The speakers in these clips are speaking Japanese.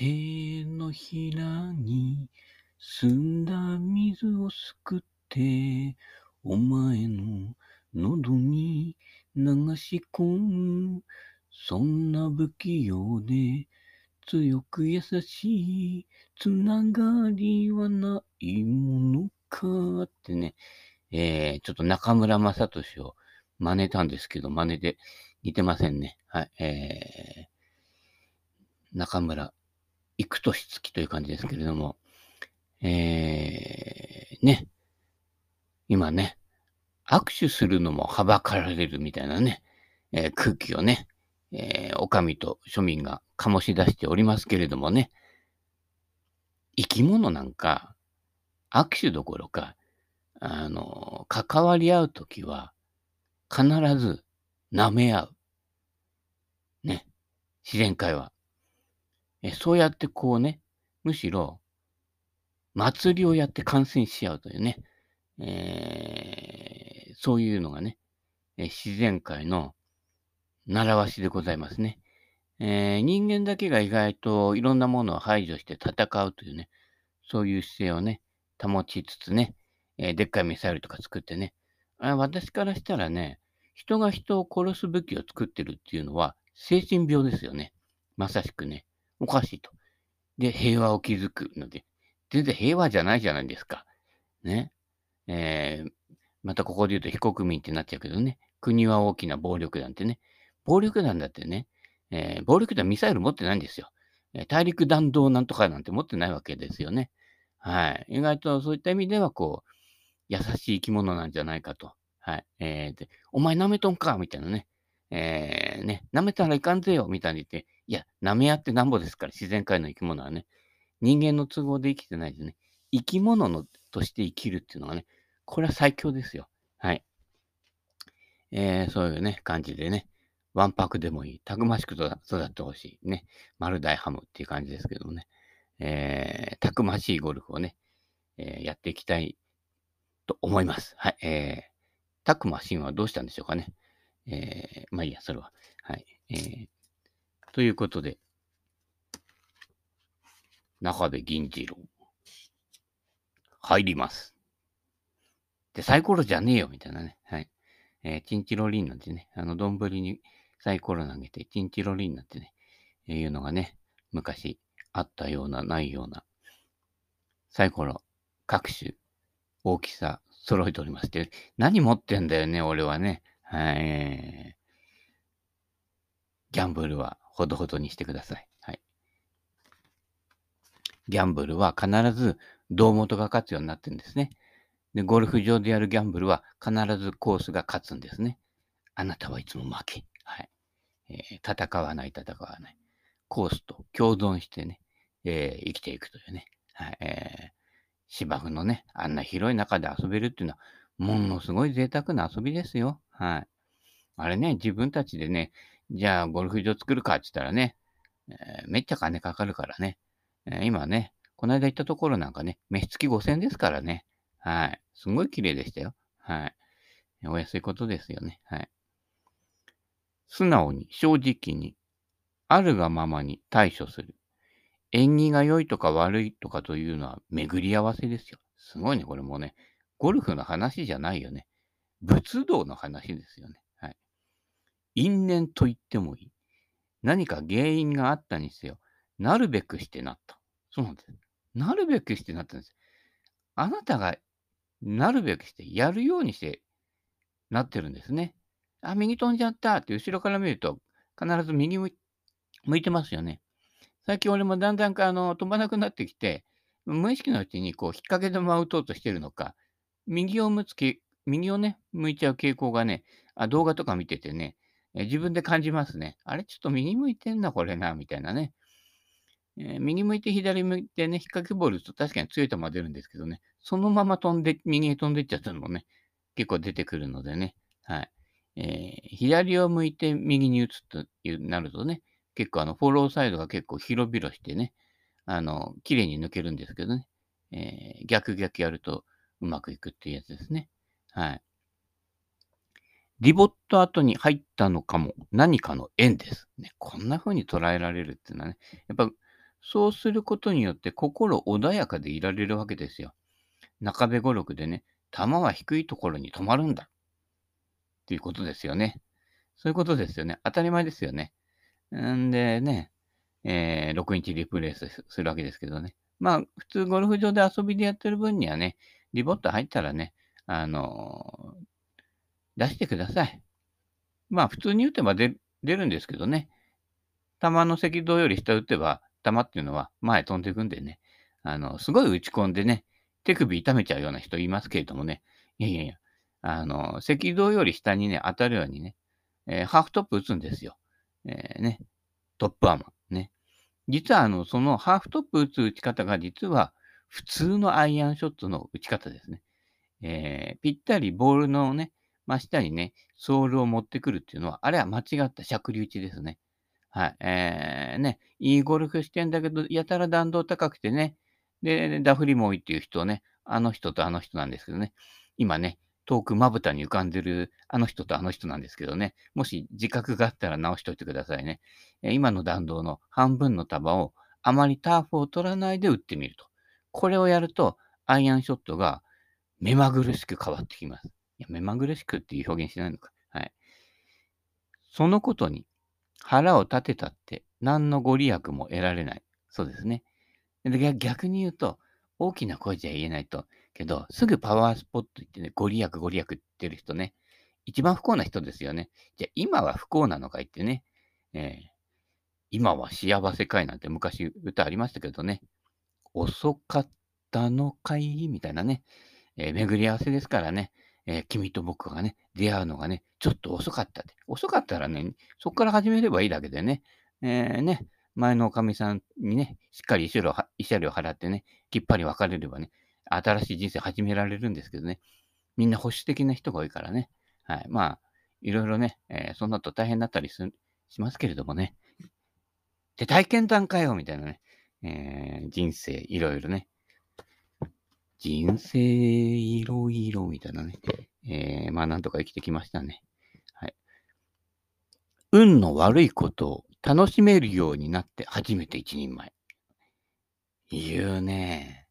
手のひらに澄んだ水をすくって、お前の喉に流し込む。そんな不器用で強く優しいつながりはないものかってね、えー、ちょっと中村雅俊を真似たんですけど、真似で似てませんね。はい、えー、中村幾年月という感じですけれども、えー、ね、今ね、握手するのもはばかられるみたいなね、えー空気をね、えー、お上と庶民が醸し出しておりますけれどもね、生き物なんか、握手どころか、あの、関わり合うときは、必ず舐め合う。ね。自然界は。えそうやってこうね、むしろ、祭りをやって感染し合うというね、えーそういうのがね、え自然界の習わしでございますね。えー人間だけが意外といろんなものを排除して戦うというね、そういう姿勢をね、保ちつつね、えーでっかいミサイルとか作ってね、あ私からしたらね、人が人を殺す武器を作ってるっていうのは精神病ですよね。まさしくね、おかしいと。で、平和を築くので、全然平和じゃないじゃないですか。ね。えーまたここで言うと非国民ってなっちゃうけどね、国は大きな暴力団ってね、暴力団だってね、えー暴力団ミサイル持ってないんですよ。え大陸弾道なんとかなんて持ってないわけですよね。はい。意外とそういった意味では、こう、優しい生き物なんじゃないかと。はい。えーで、お前舐めとんかみたいなね。えー、ね、舐めたらいかんぜよみたいに言って、いや、舐め合ってなんぼですから、自然界の生き物はね。人間の都合で生きてないでね。生き物のとして生きるっていうのはね、これは最強ですよ。はい。えー、そういうね、感じでね、わんぱくでもいい。たくましく育ってほしい。ね。丸大ハムっていう感じですけどもね。えー、たくましいゴルフをね、えーやっていきたいと思います。はい。えー、たくましんはどうしたんでしょうかね。えー、まあいいや、それは。はい。えー、ということで、中部銀次郎、入ります。で、サイコロじゃねえよ、みたいなね。はい。えーチンチロリンなんてね、あの、丼にサイコロ投げて、チンチロリンなんてね、えーいうのがね、昔あったような、ないような、サイコロ、各種、大きさ、揃えておりまして、何持ってんだよね、俺はね。はい。ギャンブルはほどほどにしてください。はい。ギャンブルは必ず胴元が勝つようになってるんですね。で、ゴルフ場でやるギャンブルは必ずコースが勝つんですね。あなたはいつも負け。はい。えー戦わない、戦わない。コースと共存してね、えー生きていくというね。はい。えー芝生のね、あんな広い中で遊べるっていうのは、ものすごい贅沢な遊びですよ。はい。あれね、自分たちでね、じゃあゴルフ場作るかって言ったらね、えーめっちゃ金かかるからね。えー今ね、この間行ったところなんかね、飯付き5000ですからね。はい。すごい綺麗でしたよ。はい。お安いことですよね。はい。素直に、正直に、あるがままに対処する。縁起が良いとか悪いとかというのは巡り合わせですよ。すごいね、これもうね。ゴルフの話じゃないよね。仏道の話ですよね。因縁と言ってもいい。何か原因があったにせよ、なるべくしてなった。そうなんです。なるべくしてなったんです。あなたがなるべくしてやるようにしてなってるんですね。あ、右飛んじゃったって後ろから見ると必ず右向いてますよね。最近俺もだんだんあの飛ばなくなってきて、無意識のうちにこう引っ掛け玉を打とうとしてるのか、右を向つけ、右をね、向いちゃう傾向がね、あ動画とか見ててね、え自分で感じますね。あれちょっと右向いてんな、これな、みたいなね。えー右向いて左向いてね、引っ掛けボールと確かに強い球出るんですけどね、そのまま飛んで、右へ飛んでっちゃったのもね、結構出てくるのでね、はい。えー左を向いて右に打つとなるとね、結構あの、フォローサイドが結構広々してね、あの、綺麗に抜けるんですけどね、えー逆逆やるとうまくいくっていうやつですね。はい。リボット後に入ったのかも何かの縁です。ね、こんな風に捉えられるっていうのはね、やっぱそうすることによって心穏やかでいられるわけですよ。中部語録でね、弾は低いところに止まるんだ。っていうことですよね。そういうことですよね。当たり前ですよね。んでね、えー、6インチリプレイスするわけですけどね。まあ、普通ゴルフ場で遊びでやってる分にはね、リボット入ったらね、あのー、出してください。まあ、普通に打てば出るんですけどね。球の赤道より下打てば、球っていうのは前飛んでいくんでね、あの、すごい打ち込んでね、手首痛めちゃうような人いますけれどもね、いやいやいや、あの、赤道より下にね、当たるようにね、えー、ハーフトップ打つんですよ。えー、ね、トップアーマー。ね。実は、あの、そのハーフトップ打つ打ち方が、実は、普通のアイアンショットの打ち方ですね。えー、ぴったりボールのね、真下にね、ソールを持ってくるっていうのは、あれは間違ったしゃくり打ですね。はい。えー、ね、いいゴルフしてんだけど、やたら弾道高くてね、で、ダフリモイっていう人ね、あの人とあの人なんですけどね、今ね、遠くまぶたに浮かんでるあの人とあの人なんですけどね、もし自覚があったら直しといてくださいね。え今の弾道の半分の束をあまりターフを取らないで打ってみると。これをやると、アイアンショットが目まぐるしく変わってきます。目まぐるしくっていう表現しないのか。はい。そのことに腹を立てたって何のご利益も得られない。そうですね。で逆に言うと、大きな声じゃ言えないと。けど、すぐパワースポット行ってね、ご利益ご利益って言ってる人ね、一番不幸な人ですよね。じゃあ今は不幸なのか言ってね、えー、今は幸せかいなんて昔歌ありましたけどね、遅かったのかい？みたいなね、えー、巡り合わせですからね、えー、君と僕がね、出会うのがね、ちょっと遅かったって。遅かったらね、そこから始めればいいだけでね、えー、ね、前のおかみさんにね、しっかり慰謝料慰謝料払ってね、きっぱり別れればね、新しい人生始められるんですけどね、みんな保守的な人が多いからね、はい。まあ、いろいろね、えー、そんなと大変だったりしますけれどもね、で、体験談かよみたいなね、えー、人生いろいろね、人生いろいろみたいなね。えー、まあなんとか生きてきましたね。はい。運の悪いことを楽しめるようになって初めて一人前。言うね。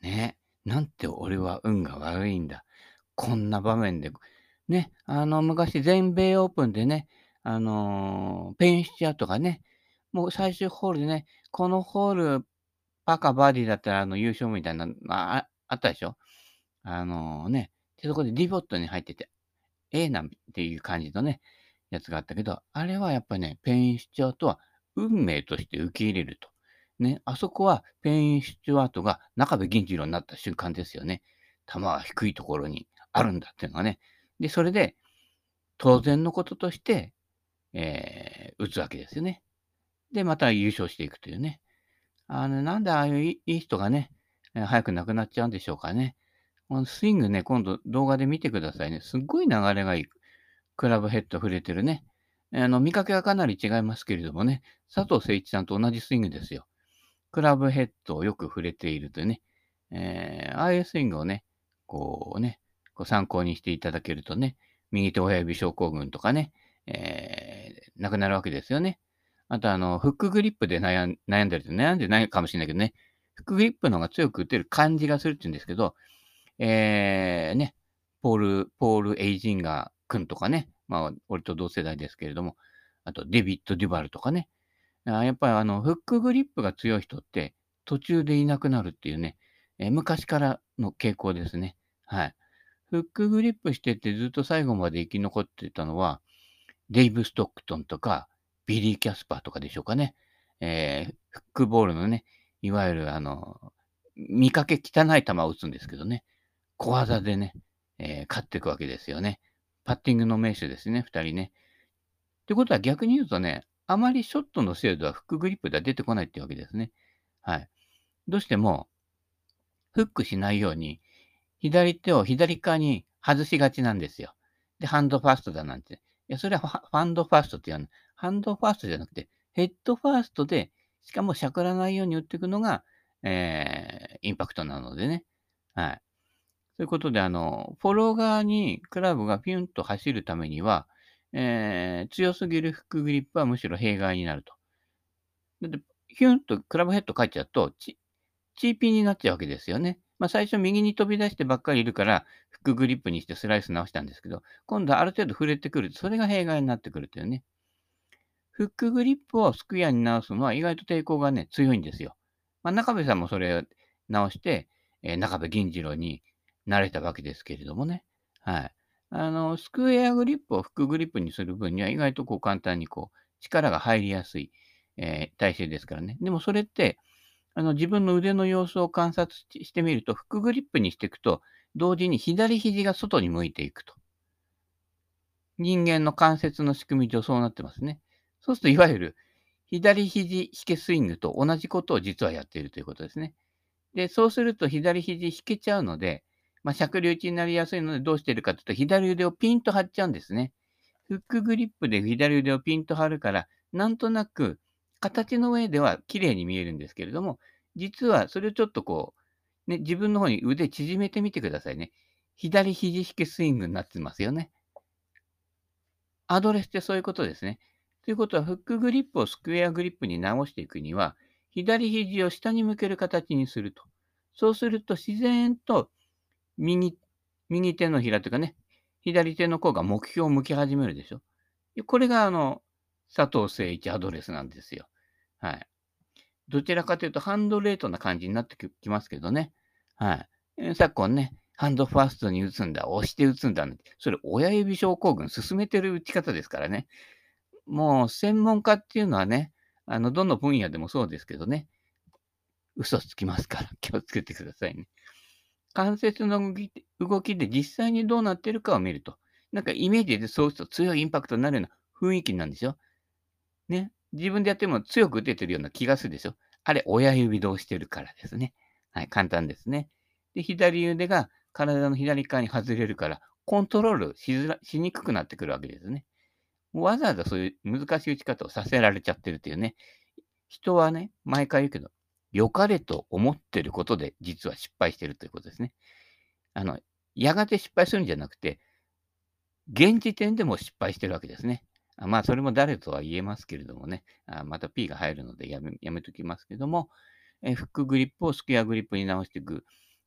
ね。なんて俺は運が悪いんだ。こんな場面で。ね。あの、昔全米オープンでね、あのー、ペンシチャーとかね、もう最終ホールでね、このホール、パカバディだったらあの優勝みたいな、ああったでしょ？あのー、ね、で、そこでディボットに入ってて、ええなっていう感じのね、やつがあったけど、あれはやっぱりね、ペイン・スチュワートは運命として受け入れると。ね、あそこはペイン・スチュワートが中部銀次郎になった瞬間ですよね。球は低いところにあるんだっていうのがね。で、それで、当然のこととして、えー、打つわけですよね。で、また優勝していくというね。あの、なんでああいういい人がね、早く亡くなっちゃうんでしょうかね。このスイングね、今度動画で見てくださいね。すっごい流れがいい。クラブヘッド触れてるね。あの、見かけはかなり違いますけれどもね、佐藤誠一さんと同じスイングですよ。クラブヘッドをよく触れているとね、えー、ああいうスイングをね、こうね、こう参考にしていただけるとね、右手親指症候群とかね、えー、なくなるわけですよね。あと、あの、フックグリップで悩ん悩んでると悩んでないかもしれないけどね、フックグリップの方が強く打てる感じがするって言うんですけど、えー、ね、ポール、ポール・エイジンガー君とかね、まあ、俺と同世代ですけれども、あと、デビッド・デュバルとかね、あやっぱりあの、フックグリップが強い人って、途中でいなくなるっていうね、えー、昔からの傾向ですね。はい。フックグリップしててずっと最後まで生き残ってたのは、デイブ・ストックトンとか、ビリー・キャスパーとかでしょうかね。えー、フックボールのね、いわゆるあの、見かけ汚い球を打つんですけどね、小技でね、えー、勝っていくわけですよね。パッティングの名手ですね、二人ね。ってことは逆に言うとね、あまりショットの精度はフックグリップでは出てこないってわけですね。はい。どうしても、フックしないように、左手を左側に外しがちなんですよ。で、ハンドファーストだなんて。いや、それはハンドファーストって言うの。ハンドファーストじゃなくて、ヘッドファーストで、しかもしゃくらないように打っていくのが、えー、インパクトなのでね。はい。そういうことで、あの、フォロー側にクラブがピュンと走るためには、えー、強すぎるフックグリップはむしろ弊害になると。だって、ヒュンとクラブヘッド返っちゃうと、チ、チーピンになっちゃうわけですよね。まあ、最初右に飛び出してばっかりいるから、フックグリップにしてスライス直したんですけど、今度はある程度振れてくると、それが弊害になってくるというね。フックグリップをスクエアに直すのは意外と抵抗がね、強いんですよ。まあ、中部さんもそれを直して、えー、中部銀次郎になれたわけですけれどもね。はい。あの、スクエアグリップをフックグリップにする分には意外とこう簡単にこう力が入りやすい、えー、体勢ですからね。でもそれって、あの自分の腕の様子を観察してみると、フックグリップにしていくと、同時に左肘が外に向いていくと。人間の関節の仕組み上そうなってますね。そうすると、いわゆる左肘引けスイングと同じことを実はやっているということですね。で、そうすると左肘引けちゃうので、まあ、尺流打ちになりやすいのでどうしてるかというと、左腕をピンと張っちゃうんですね。フックグリップで左腕をピンと張るから、なんとなく形の上では綺麗に見えるんですけれども、実はそれをちょっとこう、ね、自分の方に腕縮めてみてくださいね。左肘引きスイングになってますよね。アドレスってそういうことですね。ということは、フックグリップをスクエアグリップに直していくには、左肘を下に向ける形にすると。そうすると、自然と右、右手のひらというかね、左手の甲が目標を向き始めるでしょ。これが、あの、佐藤誠一アドレスなんですよ。はい。どちらかというと、ハンドレートな感じになってきますけどね。はい。昨今ね、ハンドファーストに打つんだ、押して打つんだ、それ親指症候群進めてる打ち方ですからね。もう専門家っていうのはね、あの、どの分野でもそうですけどね、嘘つきますから 気をつけてくださいね。関節の動きで実際にどうなってるかを見ると、なんかイメージでそうすると強いインパクトになるような雰囲気なんですよ。ね。自分でやっても強く打ててるような気がするでしょ。あれ、親指で押してるからですね。はい、簡単ですね。で、左腕が体の左側に外れるから、コントロールしづらしにくくなってくるわけですね。わざわざそういう難しい打ち方をさせられちゃってるっていうね。人はね、毎回言うけど、良かれと思ってることで実は失敗してるということですね。あの、やがて失敗するんじゃなくて、現時点でも失敗してるわけですね。あまあ、それも誰とは言えますけれどもね、あまた P が入るのでやめやめときますけども、えフックグリップをスクエアグリップに直していく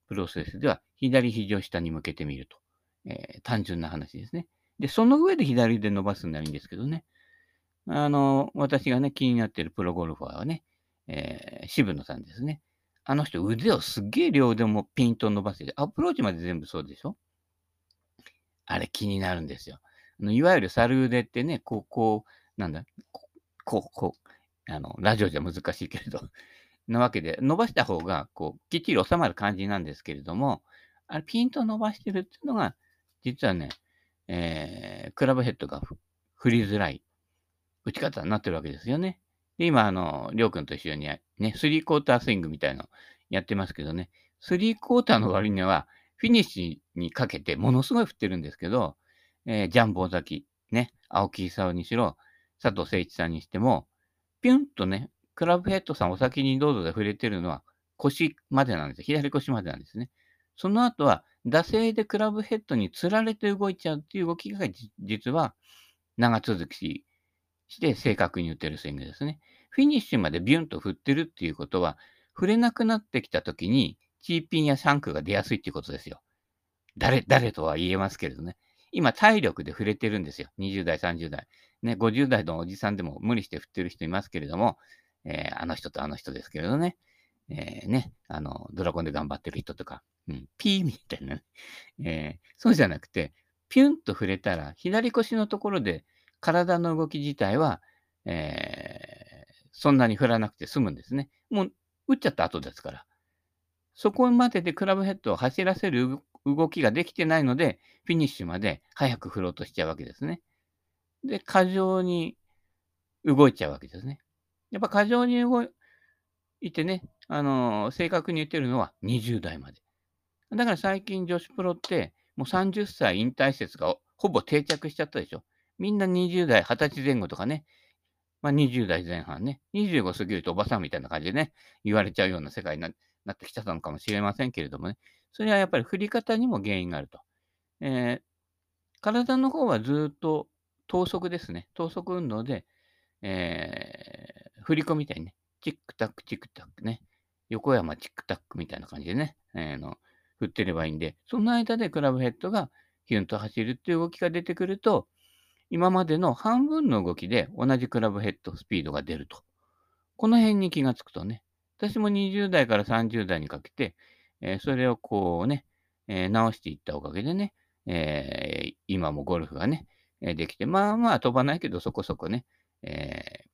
プロセスでは、左肘を下に向けてみると。えー、単純な話ですね。で、その上で左で伸ばすんならいいんですけどね。あの、私がね、気になってるプロゴルファーはね、えー、渋野さんですね。あの人、腕をすっげえ両腕もピンと伸ばして、アプローチまで全部そうでしょ？あれ気になるんですよ。あのいわゆる猿腕ってね、こう、こう、なんだ、こう、こう、あの、ラジオじゃ難しいけれど、なわけで、伸ばした方が、こう、きっちり収まる感じなんですけれども、あれ、ピンと伸ばしてるっていうのが、実はね、えー、クラブヘッドが振りづらい打ち方になってるわけですよね。で、今、あの、りょうくんと一緒にね、スリークォータースイングみたいなのやってますけどね、スリークォーターの割には、フィニッシュにかけてものすごい振ってるんですけど、えー、ジャンボ崎、ね、青木勲にしろ、佐藤誠一さんにしても、ピュンとね、クラブヘッドさんお先にどうぞで触れてるのは腰までなんですよ。左腰までなんですね。その後は、惰性でクラブヘッドにつられて動いちゃうっていう動きが実は長続きして正確に打てるスイングですね。フィニッシュまでビュンと振ってるっていうことは、触れなくなってきたときに、チーピンやシャンクが出やすいっていうことですよ。誰、誰とは言えますけれどね。今、体力で触れてるんですよ。20代、30代。ね、50代のおじさんでも無理して振ってる人いますけれども、えー、あの人とあの人ですけれどね。えー、ね、あの、ドラゴンで頑張ってる人とか、うん、ピーみたいな、ね、えー、そうじゃなくて、ピュンと触れたら、左腰のところで体の動き自体は、えー、そんなに振らなくて済むんですね。もう、打っちゃった後ですから。そこまででクラブヘッドを走らせる動きができてないので、フィニッシュまで早く振ろうとしちゃうわけですね。で、過剰に動いちゃうわけですね。やっぱ過剰に動いいてね、あのー、正確に言ってるのは20代まで。だから最近女子プロって、もう30歳引退説がほぼ定着しちゃったでしょ。みんな20代、20歳前後とかね、まあ、20代前半ね、25過ぎるとおばさんみたいな感じでね、言われちゃうような世界になってきちゃったのかもしれませんけれどもね、それはやっぱり振り方にも原因があると。えー、体の方はずっと等速ですね。等速運動で、えー、振り子みたいにね、チックタック、チックタックね。横山チックタックみたいな感じでね、えー、の振ってればいいんで、その間でクラブヘッドがヒュンと走るっていう動きが出てくると、今までの半分の動きで同じクラブヘッドスピードが出ると。この辺に気がつくとね、私も20代から30代にかけて、えー、それをこうね、えー、直していったおかげでね、えー、今もゴルフがね、できて、まあまあ飛ばないけどそこそこね、え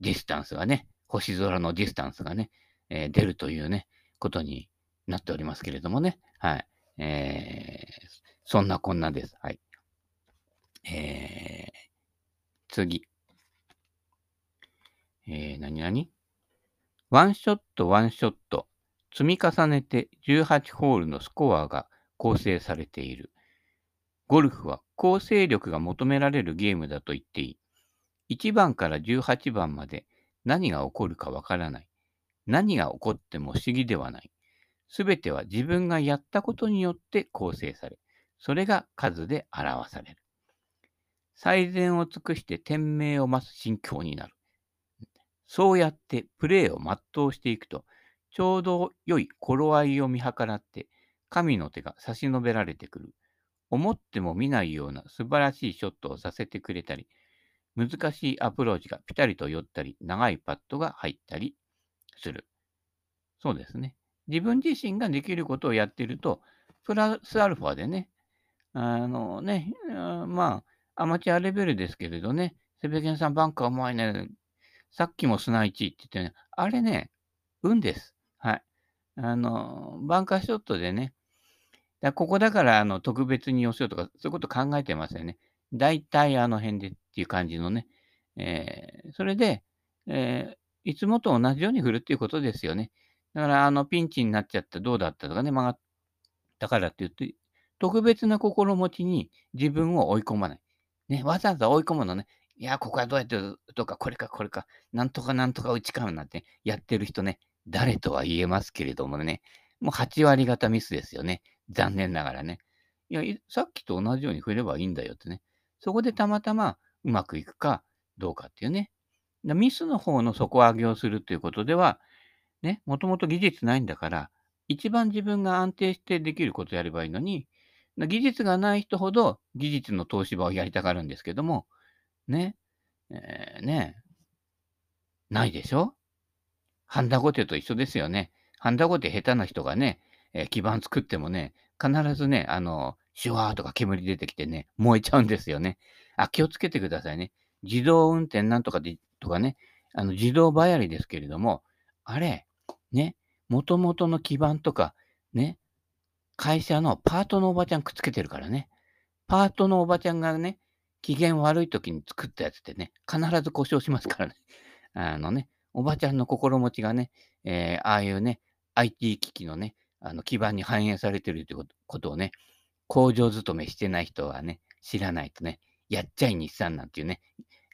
ディスタンスがね、星空のディスタンスがね、え出るというね、ことになっておりますけれどもね。はい。えー、そんなこんなです。はい。えー、次。えー、何々？ワンショット、ワンショット。積み重ねて18ホールのスコアが構成されている。ゴルフは構成力が求められるゲームだと言っていい。1番から18番まで何が起こるかわからない。何が起こっても不思議ではない。すべては自分がやったことによって構成され、それが数で表される。最善を尽くして天命を増す心境になる。そうやってプレーを全うしていくと、ちょうど良い頃合いを見計らって、神の手が差し伸べられてくる。思っても見ないような素晴らしいショットをさせてくれたり、難しいアプローチがピタリと寄ったり、長いパットが入ったりする。そうですね。自分自身ができることをやっていると、プラスアルファでね、あのね、まあ、アマチュアレベルですけれどね、セベケンさんバンカーうまいね。さっきも砂1って言ってね、あれね、運です。はい。あの、バンカーショットでね、だここだからあの特別に寄せようとか、そういうこと考えてますよね。大体あの辺でっていう感じのね。えー、それで、えー、いつもと同じように振るっていうことですよね。だから、あの、ピンチになっちゃったどうだったとかね、曲がったからって言って、特別な心持ちに自分を追い込まない。ね、わざわざ追い込むのね。いや、ここはどうやってとか、これかこれか、なんとかなんとか打ちうなんてやってる人ね、誰とは言えますけれどもね、もう8割方ミスですよね。残念ながらね。いや、さっきと同じように振ればいいんだよってね。そこでたまたまうまくいくかどうかっていうね。ミスの方の底上げをするということでは、ね、もともと技術ないんだから、一番自分が安定してできることをやればいいのに、技術がない人ほど技術の投資場をやりたがるんですけども、ね、えー、ね、ないでしょ？ハンダゴテと一緒ですよね。ハンダゴテ下手な人がね、えー、基盤作ってもね、必ずね、あの、シュワーとか煙出てきてね、燃えちゃうんですよね。あ、気をつけてくださいね。自動運転なんとかで、とかね、あの、自動バヤリですけれども、あれ、ね、元々の基盤とか、ね、会社のパートのおばちゃんくっつけてるからね。パートのおばちゃんがね、機嫌悪い時に作ったやつってね、必ず故障しますからね。あのね、おばちゃんの心持ちがね、えー、ああいうね、IT 機器のね、あの基盤に反映されてるということをね、工場勤めしてない人はね、知らないとね、やっちゃい日産なんていうね、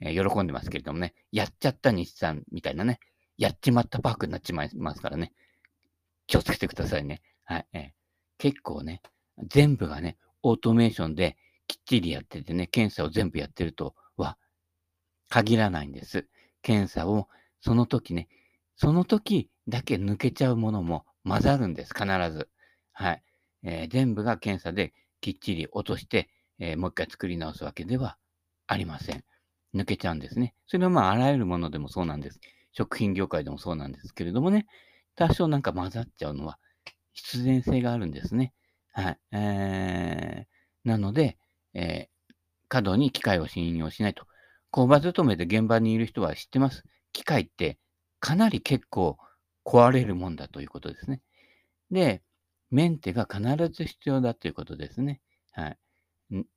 えー、喜んでますけれどもね、やっちゃった日産みたいなね、やっちまったパークになっちまいますからね。気をつけてくださいね。はい。えー、結構ね、全部がね、オートメーションできっちりやっててね、検査を全部やってるとは限らないんです。検査をその時ね、その時だけ抜けちゃうものも混ざるんです、必ず。はい。えー、全部が検査できっちり落として、えー、もう一回作り直すわけではありません。抜けちゃうんですね。それはまあ、あらゆるものでもそうなんです。食品業界でもそうなんですけれどもね、多少なんか混ざっちゃうのは必然性があるんですね。はい。えー、なので、えー、過度に機械を信用しないと。工場勤めで現場にいる人は知ってます。機械ってかなり結構壊れるもんだということですね。で、メンテが必ず必要だということですね。はい。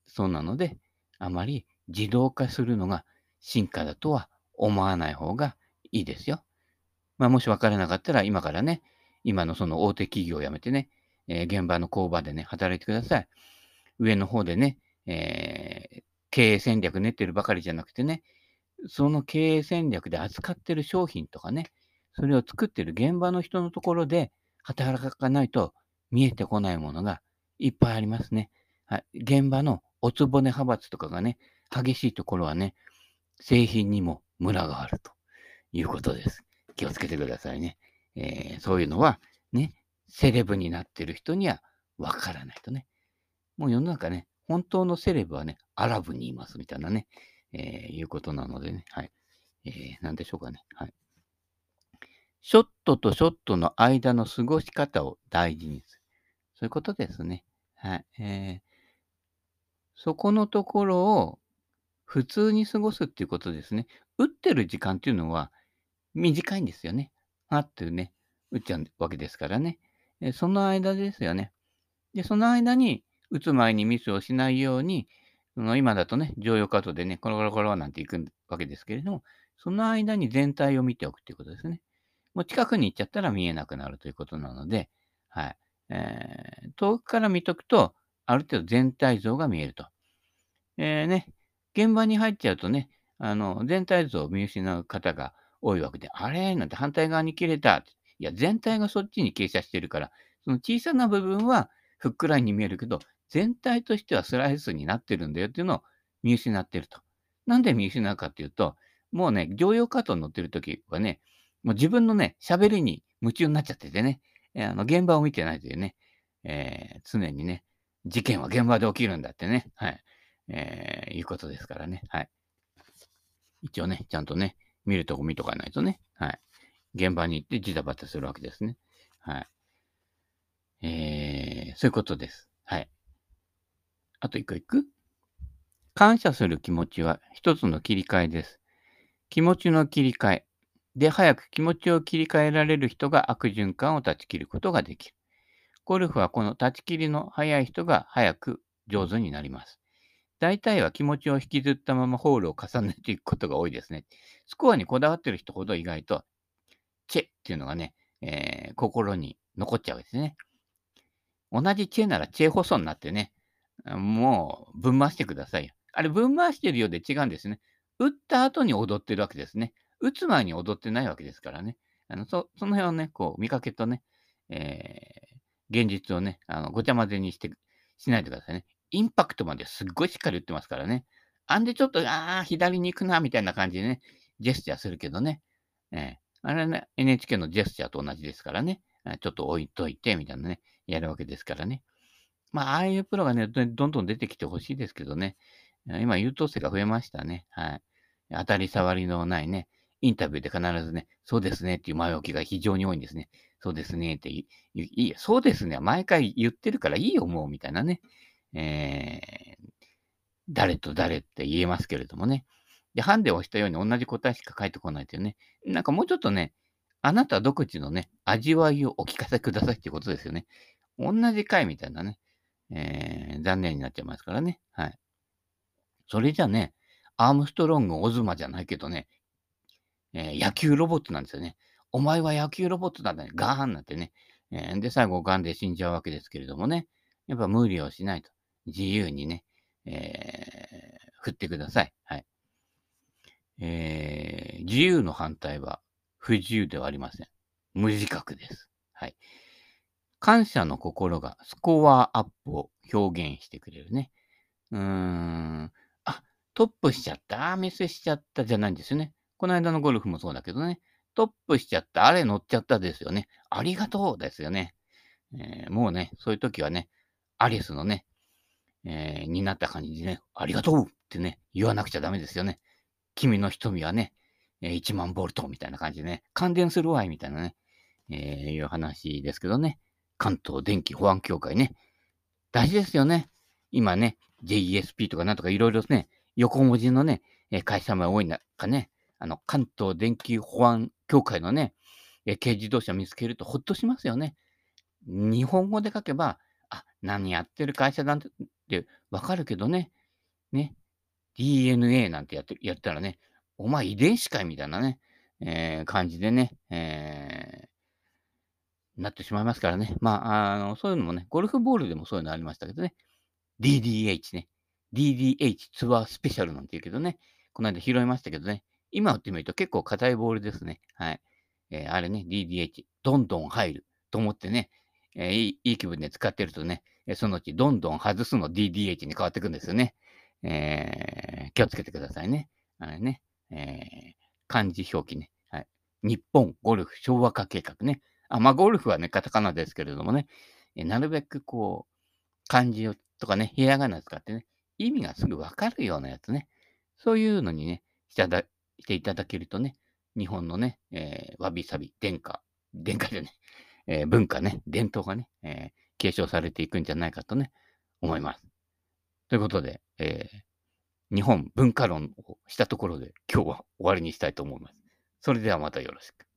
そうなので、あまり自動化するのが進化だとは思わない方がいいですよ。まあ、もし分からなかったら、今からね、今のその大手企業を辞めてね、えー、現場の工場でね、働いてください。上の方でね、えー、経営戦略練ってるばかりじゃなくてね、その経営戦略で扱ってる商品とかね、それを作ってる現場の人のところで働かないと見えてこないものがいっぱいありますね。はい、現場のおつぼね派閥とかがね、激しいところはね、製品にもムラがあると。いうことです。気をつけてくださいね。えー、そういうのは、ね、セレブになってる人にはわからないとね。もう世の中ね、本当のセレブはね、アラブにいますみたいなね、えー、いうことなのでね、はい。えー、なんでしょうかね。はい。ショットとショットの間の過ごし方を大事にする。そういうことですね。はい。えー、そこのところを普通に過ごすっていうことですね。打ってる時間っていうのは短いんですよね。あってね、打っちゃうわけですからね。えその間ですよね。で、その間に打つ前にミスをしないように、その今だとね、常用カードでね、コロコロコロなんていくわけですけれども、その間に全体を見ておくっていうことですね。もう近くに行っちゃったら見えなくなるということなので、はい。えー、遠くから見とくと、ある程度全体像が見えると。えー、ね、現場に入っちゃうとね、あの、全体像を見失う方が多いわけで、あれなんて反対側に切れた。いや、全体がそっちに傾斜してるから、その小さな部分はフックラインに見えるけど、全体としてはスライスになってるんだよっていうのを見失ってると。なんで見失うかっていうと、もうね、常用カートに乗ってるときはね、もう自分のね、喋りに夢中になっちゃっててね、えあの現場を見てないというね、えー、常にね、事件は現場で起きるんだってね、はい、えー、いうことですからね、はい。一応ね、ちゃんとね、見るとこ見とかないとね、はい。現場に行ってジタバタするわけですね。はい。えー、そういうことです。はい。あと一個いく感謝する気持ちは一つの切り替えです。気持ちの切り替え。で、早く気持ちを切り替えられる人が悪循環を断ち切ることができる。ゴルフはこの断ち切りの早い人が早く上手になります。大体は気持ちを引きずったままホールを重ねていくことが多いですね。スコアにこだわってる人ほど意外と、チェっていうのがね、えー、心に残っちゃうわけですね。同じチェならチェ細になってね、もうぶん回してくださいよ。あれ、ぶん回してるようで違うんですね。打った後に踊ってるわけですね。打つ前に踊ってないわけですからね。あのそその辺をね、こう、見かけとね、えー、現実をね、あのごちゃ混ぜにして、しないでくださいね。インパクトまですっごいしっかり打ってますからね。あんでちょっと、ああ、左に行くな、みたいな感じでね、ジェスチャーするけどね。えー、あれね、NHK のジェスチャーと同じですからね。ちょっと置いといて、みたいなね、やるわけですからね。まあ、ああいうプロがね、どんどん出てきてほしいですけどね。今、優等生が増えましたね。はい。当たり障りのないね、インタビューで必ずね、そうですねっていう前置きが非常に多いんですね。そうですねっていい、いそうですね。毎回言ってるからいいよ、もう、みたいなね。えー、誰と誰って言えますけれどもね。で、ハンデを押したように同じ答えしか返ってこないというね。なんかもうちょっとね、あなた独自のね、味わいをお聞かせくださいっていうことですよね。同じ回みたいなね。えー、残念になっちゃいますからね。はい。それじゃね、アームストロング、オズマじゃないけどね、えー、野球ロボットなんですよね。お前は野球ロボットだね。ガーンなんてね。えー、で、最後、ガンで死んじゃうわけですけれどもね。やっぱ無理をしないと。自由にね、えー、振ってください。はい。えー、自由の反対は不自由ではありません。無自覚です。はい。感謝の心がスコアアップを表現してくれるね。うーん。あ、トップしちゃった。ミスしちゃったじゃないんですよね。この間のゴルフもそうだけどね。トップしちゃった。あれ乗っちゃったですよね。ありがとうですよね。えー、もうね、そういう時はね、アリスのね、えー、になった感じでね、ありがとうってね、言わなくちゃダメですよね。君の瞳はね、え、1万ボルトみたいな感じでね、感電するわいみたいなね、えー、いう話ですけどね。関東電気保安協会ね。大事ですよね。今ね、JESP とかなんとかいろいろね、横文字のね、会社も多い中ね、あの、関東電気保安協会のね、軽自動車見つけるとほっとしますよね。日本語で書けば、あ、何やってる会社なんてわかるけどね、ね、DNA なんてやってやったらね、お前遺伝子かいみたいなね、えー、感じでね、えなってしまいますからね。まあ、あの、そういうのもね、ゴルフボールでもそういうのありましたけどね。DDH ね。DDH ツアースペシャルなんて言うけどね。この間拾いましたけどね。今打ってみると結構硬いボールですね。はい。えー、あれね、DDH。どんどん入ると思ってね、えー、いい気分で使ってるとね、そのうちどんどん外すの DDH に変わっていくんですよね。えー、気をつけてくださいね。あれね、えー、漢字表記ね。はい。日本ゴルフ昭和化計画ね。あ、まあ、ゴルフはね、カタカナですけれどもね、えなるべくこう、漢字とかね、ひらがな使ってね、意味がすぐわかるようなやつね。そういうのにね、してだしていただけるとね、日本のね、えーわびさび、殿下、殿下じゃね、えー文化ね、伝統がね、えー継承されていくんじゃないかとね、思います。ということで、えー日本文化論をしたところで今日は終わりにしたいと思います。それではまたよろしく。